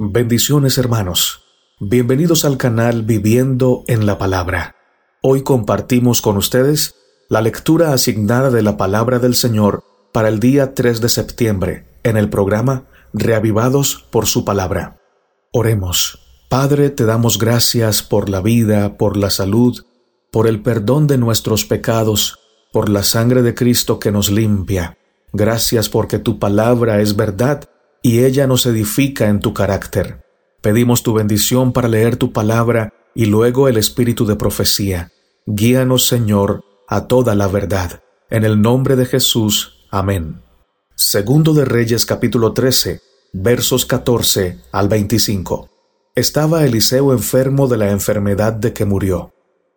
Bendiciones hermanos. Bienvenidos al canal Viviendo en la Palabra. Hoy compartimos con ustedes la lectura asignada de la palabra del Señor para el día 3 de septiembre en el programa Reavivados por su palabra. Oremos. Padre, te damos gracias por la vida, por la salud, por el perdón de nuestros pecados, por la sangre de Cristo que nos limpia. Gracias porque tu palabra es verdad y ella nos edifica en tu carácter. Pedimos tu bendición para leer tu palabra y luego el espíritu de profecía. Guíanos, Señor, a toda la verdad. En el nombre de Jesús. Amén. Segundo de Reyes capítulo 13, versos 14 al 25. Estaba Eliseo enfermo de la enfermedad de que murió.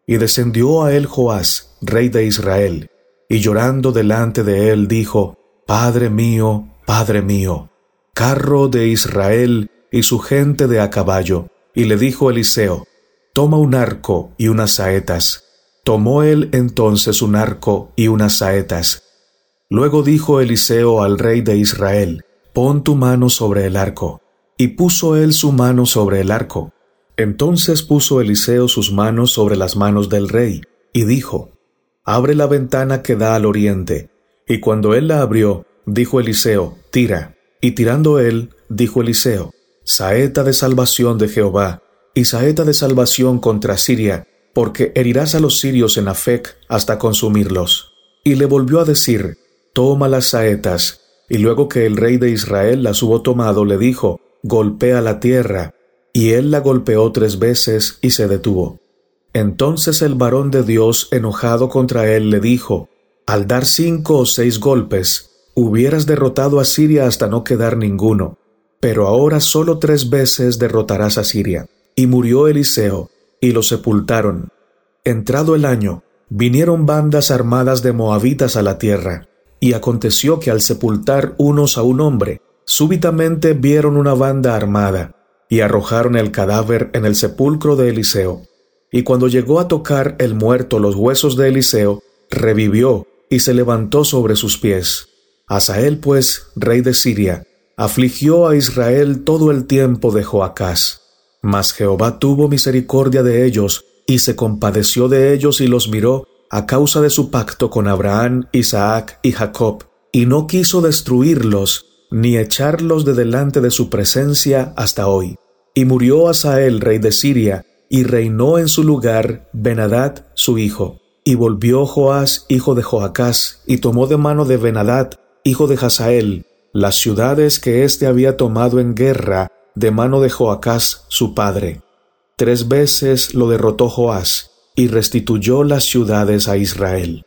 Y descendió a él Joás, rey de Israel, y llorando delante de él dijo, Padre mío, Padre mío, carro de Israel y su gente de a caballo. Y le dijo Eliseo, Toma un arco y unas saetas. Tomó él entonces un arco y unas saetas. Luego dijo Eliseo al rey de Israel, Pon tu mano sobre el arco. Y puso él su mano sobre el arco. Entonces puso Eliseo sus manos sobre las manos del rey, y dijo, Abre la ventana que da al oriente. Y cuando él la abrió, dijo Eliseo, Tira. Y tirando él, dijo Eliseo, Saeta de salvación de Jehová, y saeta de salvación contra Siria, porque herirás a los sirios en Afec hasta consumirlos. Y le volvió a decir, Toma las saetas. Y luego que el rey de Israel las hubo tomado, le dijo, Golpea la tierra. Y él la golpeó tres veces y se detuvo. Entonces el varón de Dios, enojado contra él, le dijo, Al dar cinco o seis golpes, hubieras derrotado a Siria hasta no quedar ninguno, pero ahora solo tres veces derrotarás a Siria. Y murió Eliseo, y lo sepultaron. Entrado el año, vinieron bandas armadas de moabitas a la tierra, y aconteció que al sepultar unos a un hombre, súbitamente vieron una banda armada, y arrojaron el cadáver en el sepulcro de Eliseo. Y cuando llegó a tocar el muerto los huesos de Eliseo, revivió y se levantó sobre sus pies. Asael, pues, rey de Siria, afligió a Israel todo el tiempo de Joacás. Mas Jehová tuvo misericordia de ellos, y se compadeció de ellos y los miró a causa de su pacto con Abraham, Isaac y Jacob, y no quiso destruirlos, ni echarlos de delante de su presencia hasta hoy. Y murió Asael, rey de Siria, y reinó en su lugar Benadad, su hijo. Y volvió Joás, hijo de Joacás, y tomó de mano de Benadad, hijo de Hazael, las ciudades que éste había tomado en guerra de mano de Joacás su padre. Tres veces lo derrotó Joás y restituyó las ciudades a Israel.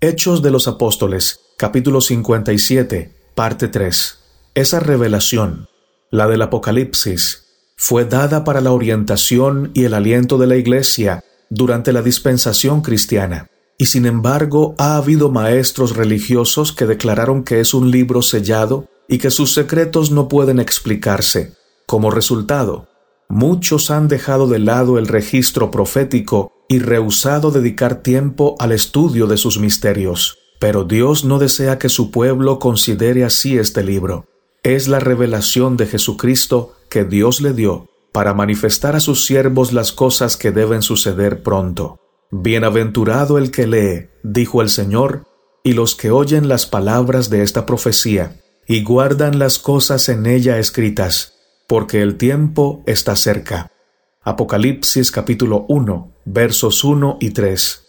Hechos de los Apóstoles, capítulo 57, parte 3. Esa revelación, la del Apocalipsis, fue dada para la orientación y el aliento de la Iglesia durante la dispensación cristiana y sin embargo ha habido maestros religiosos que declararon que es un libro sellado y que sus secretos no pueden explicarse. Como resultado, muchos han dejado de lado el registro profético y rehusado dedicar tiempo al estudio de sus misterios. Pero Dios no desea que su pueblo considere así este libro. Es la revelación de Jesucristo que Dios le dio para manifestar a sus siervos las cosas que deben suceder pronto. Bienaventurado el que lee, dijo el Señor, y los que oyen las palabras de esta profecía, y guardan las cosas en ella escritas, porque el tiempo está cerca. Apocalipsis capítulo 1, versos 1 y 3.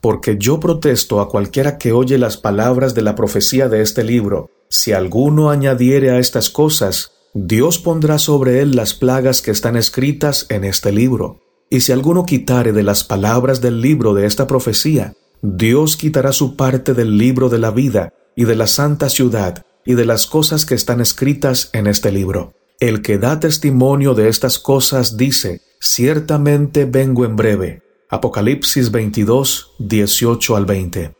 Porque yo protesto a cualquiera que oye las palabras de la profecía de este libro, si alguno añadiere a estas cosas, Dios pondrá sobre él las plagas que están escritas en este libro y si alguno quitare de las palabras del libro de esta profecía, Dios quitará su parte del libro de la vida y de la santa ciudad y de las cosas que están escritas en este libro. El que da testimonio de estas cosas dice, ciertamente vengo en breve. Apocalipsis 22, 18 al 20.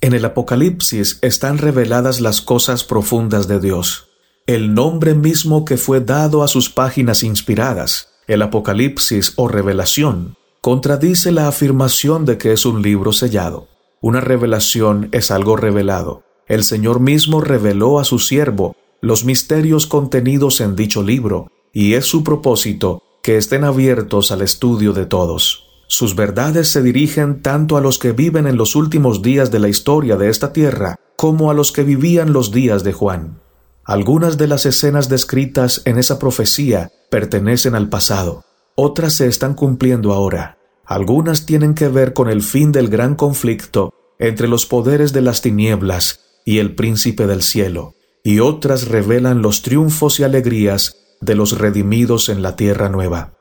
En el Apocalipsis están reveladas las cosas profundas de Dios, el nombre mismo que fue dado a sus páginas inspiradas, el Apocalipsis o revelación contradice la afirmación de que es un libro sellado. Una revelación es algo revelado. El Señor mismo reveló a su siervo los misterios contenidos en dicho libro, y es su propósito que estén abiertos al estudio de todos. Sus verdades se dirigen tanto a los que viven en los últimos días de la historia de esta tierra como a los que vivían los días de Juan. Algunas de las escenas descritas en esa profecía pertenecen al pasado, otras se están cumpliendo ahora. Algunas tienen que ver con el fin del gran conflicto entre los poderes de las tinieblas y el príncipe del cielo, y otras revelan los triunfos y alegrías de los redimidos en la tierra nueva.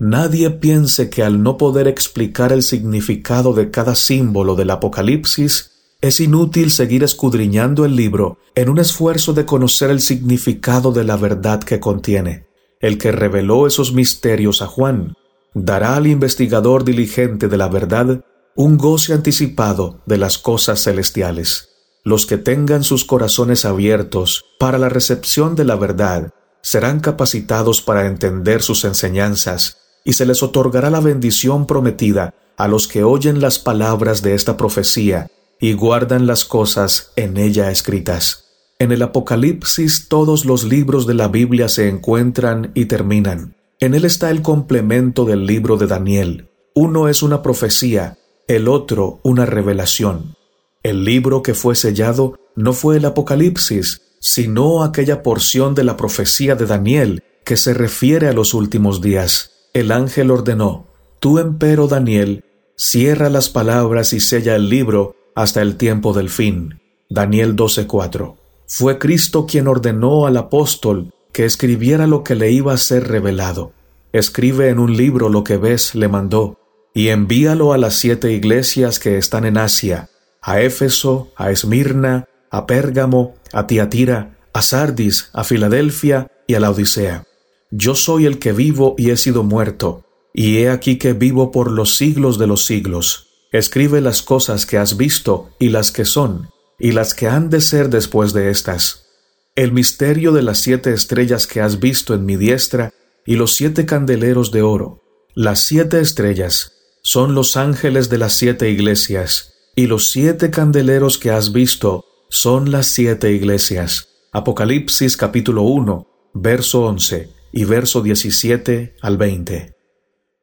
Nadie piense que al no poder explicar el significado de cada símbolo del Apocalipsis, es inútil seguir escudriñando el libro en un esfuerzo de conocer el significado de la verdad que contiene. El que reveló esos misterios a Juan dará al investigador diligente de la verdad un goce anticipado de las cosas celestiales. Los que tengan sus corazones abiertos para la recepción de la verdad serán capacitados para entender sus enseñanzas y se les otorgará la bendición prometida a los que oyen las palabras de esta profecía y guardan las cosas en ella escritas. En el Apocalipsis todos los libros de la Biblia se encuentran y terminan. En él está el complemento del libro de Daniel. Uno es una profecía, el otro una revelación. El libro que fue sellado no fue el Apocalipsis, sino aquella porción de la profecía de Daniel que se refiere a los últimos días. El ángel ordenó, Tú empero, Daniel, cierra las palabras y sella el libro hasta el tiempo del fin. Daniel 12:4. Fue Cristo quien ordenó al apóstol que escribiera lo que le iba a ser revelado. Escribe en un libro lo que ves, le mandó, y envíalo a las siete iglesias que están en Asia, a Éfeso, a Esmirna, a Pérgamo, a Tiatira, a Sardis, a Filadelfia y a la Odisea. Yo soy el que vivo y he sido muerto, y he aquí que vivo por los siglos de los siglos. Escribe las cosas que has visto y las que son, y las que han de ser después de estas. El misterio de las siete estrellas que has visto en mi diestra y los siete candeleros de oro. Las siete estrellas son los ángeles de las siete iglesias, y los siete candeleros que has visto son las siete iglesias. Apocalipsis capítulo 1, verso 11 y verso 17 al 20.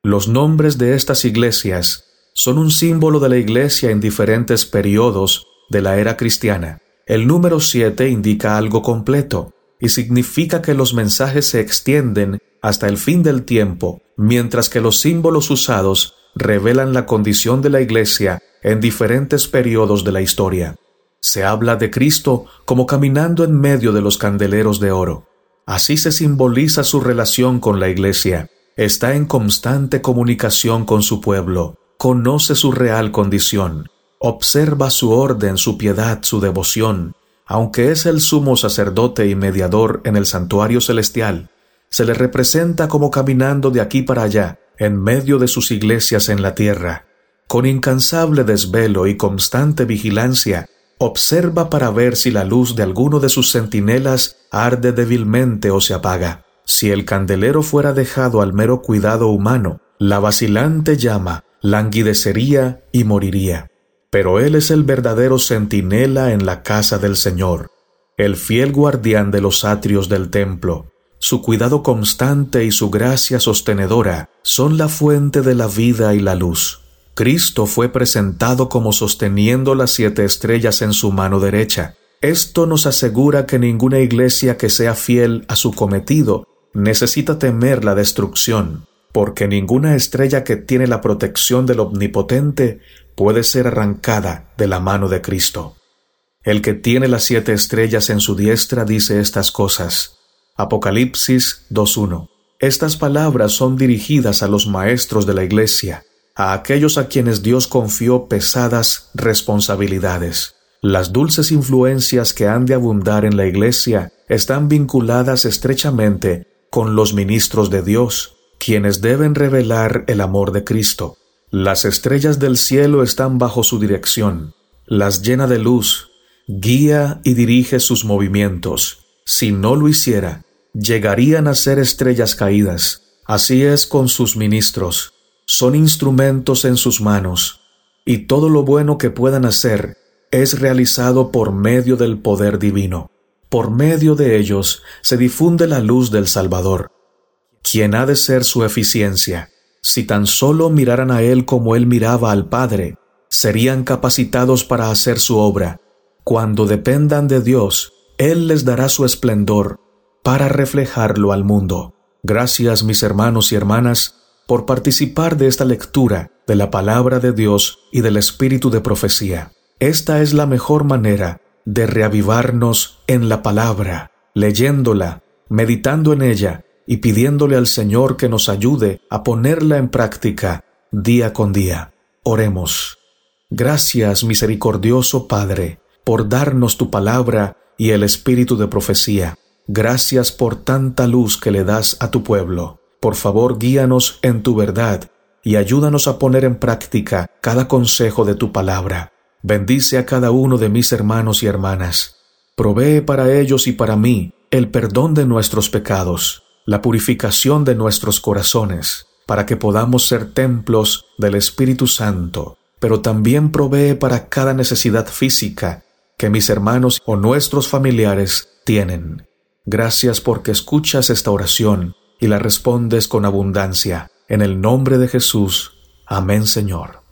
Los nombres de estas iglesias son un símbolo de la Iglesia en diferentes periodos de la era cristiana. El número 7 indica algo completo y significa que los mensajes se extienden hasta el fin del tiempo, mientras que los símbolos usados revelan la condición de la Iglesia en diferentes periodos de la historia. Se habla de Cristo como caminando en medio de los candeleros de oro. Así se simboliza su relación con la Iglesia. Está en constante comunicación con su pueblo conoce su real condición, observa su orden, su piedad, su devoción, aunque es el sumo sacerdote y mediador en el santuario celestial, se le representa como caminando de aquí para allá, en medio de sus iglesias en la tierra. Con incansable desvelo y constante vigilancia, observa para ver si la luz de alguno de sus centinelas arde débilmente o se apaga. Si el candelero fuera dejado al mero cuidado humano, la vacilante llama languidecería y moriría. Pero Él es el verdadero centinela en la casa del Señor, el fiel guardián de los atrios del templo. Su cuidado constante y su gracia sostenedora son la fuente de la vida y la luz. Cristo fue presentado como sosteniendo las siete estrellas en su mano derecha. Esto nos asegura que ninguna iglesia que sea fiel a su cometido necesita temer la destrucción, porque ninguna estrella que tiene la protección del Omnipotente puede ser arrancada de la mano de Cristo. El que tiene las siete estrellas en su diestra dice estas cosas. Apocalipsis 2.1. Estas palabras son dirigidas a los maestros de la Iglesia, a aquellos a quienes Dios confió pesadas responsabilidades. Las dulces influencias que han de abundar en la Iglesia están vinculadas estrechamente con los ministros de Dios, quienes deben revelar el amor de Cristo. Las estrellas del cielo están bajo su dirección, las llena de luz, guía y dirige sus movimientos. Si no lo hiciera, llegarían a ser estrellas caídas. Así es con sus ministros. Son instrumentos en sus manos, y todo lo bueno que puedan hacer es realizado por medio del poder divino. por medio de ellos se difunde la luz del Salvador. ¿Quién ha de ser su eficiencia? Si tan solo miraran a Él como Él miraba al Padre, serían capacitados para hacer su obra. Cuando dependan de Dios, Él les dará su esplendor para reflejarlo al mundo. Gracias mis hermanos y hermanas por participar de esta lectura de la palabra de Dios y del espíritu de profecía. Esta es la mejor manera de reavivarnos en la palabra, leyéndola, meditando en ella y pidiéndole al Señor que nos ayude a ponerla en práctica día con día. Oremos. Gracias, misericordioso Padre, por darnos tu palabra y el espíritu de profecía. Gracias por tanta luz que le das a tu pueblo. Por favor, guíanos en tu verdad y ayúdanos a poner en práctica cada consejo de tu palabra. Bendice a cada uno de mis hermanos y hermanas. Provee para ellos y para mí el perdón de nuestros pecados, la purificación de nuestros corazones, para que podamos ser templos del Espíritu Santo, pero también provee para cada necesidad física que mis hermanos o nuestros familiares tienen. Gracias porque escuchas esta oración y la respondes con abundancia. En el nombre de Jesús. Amén, Señor.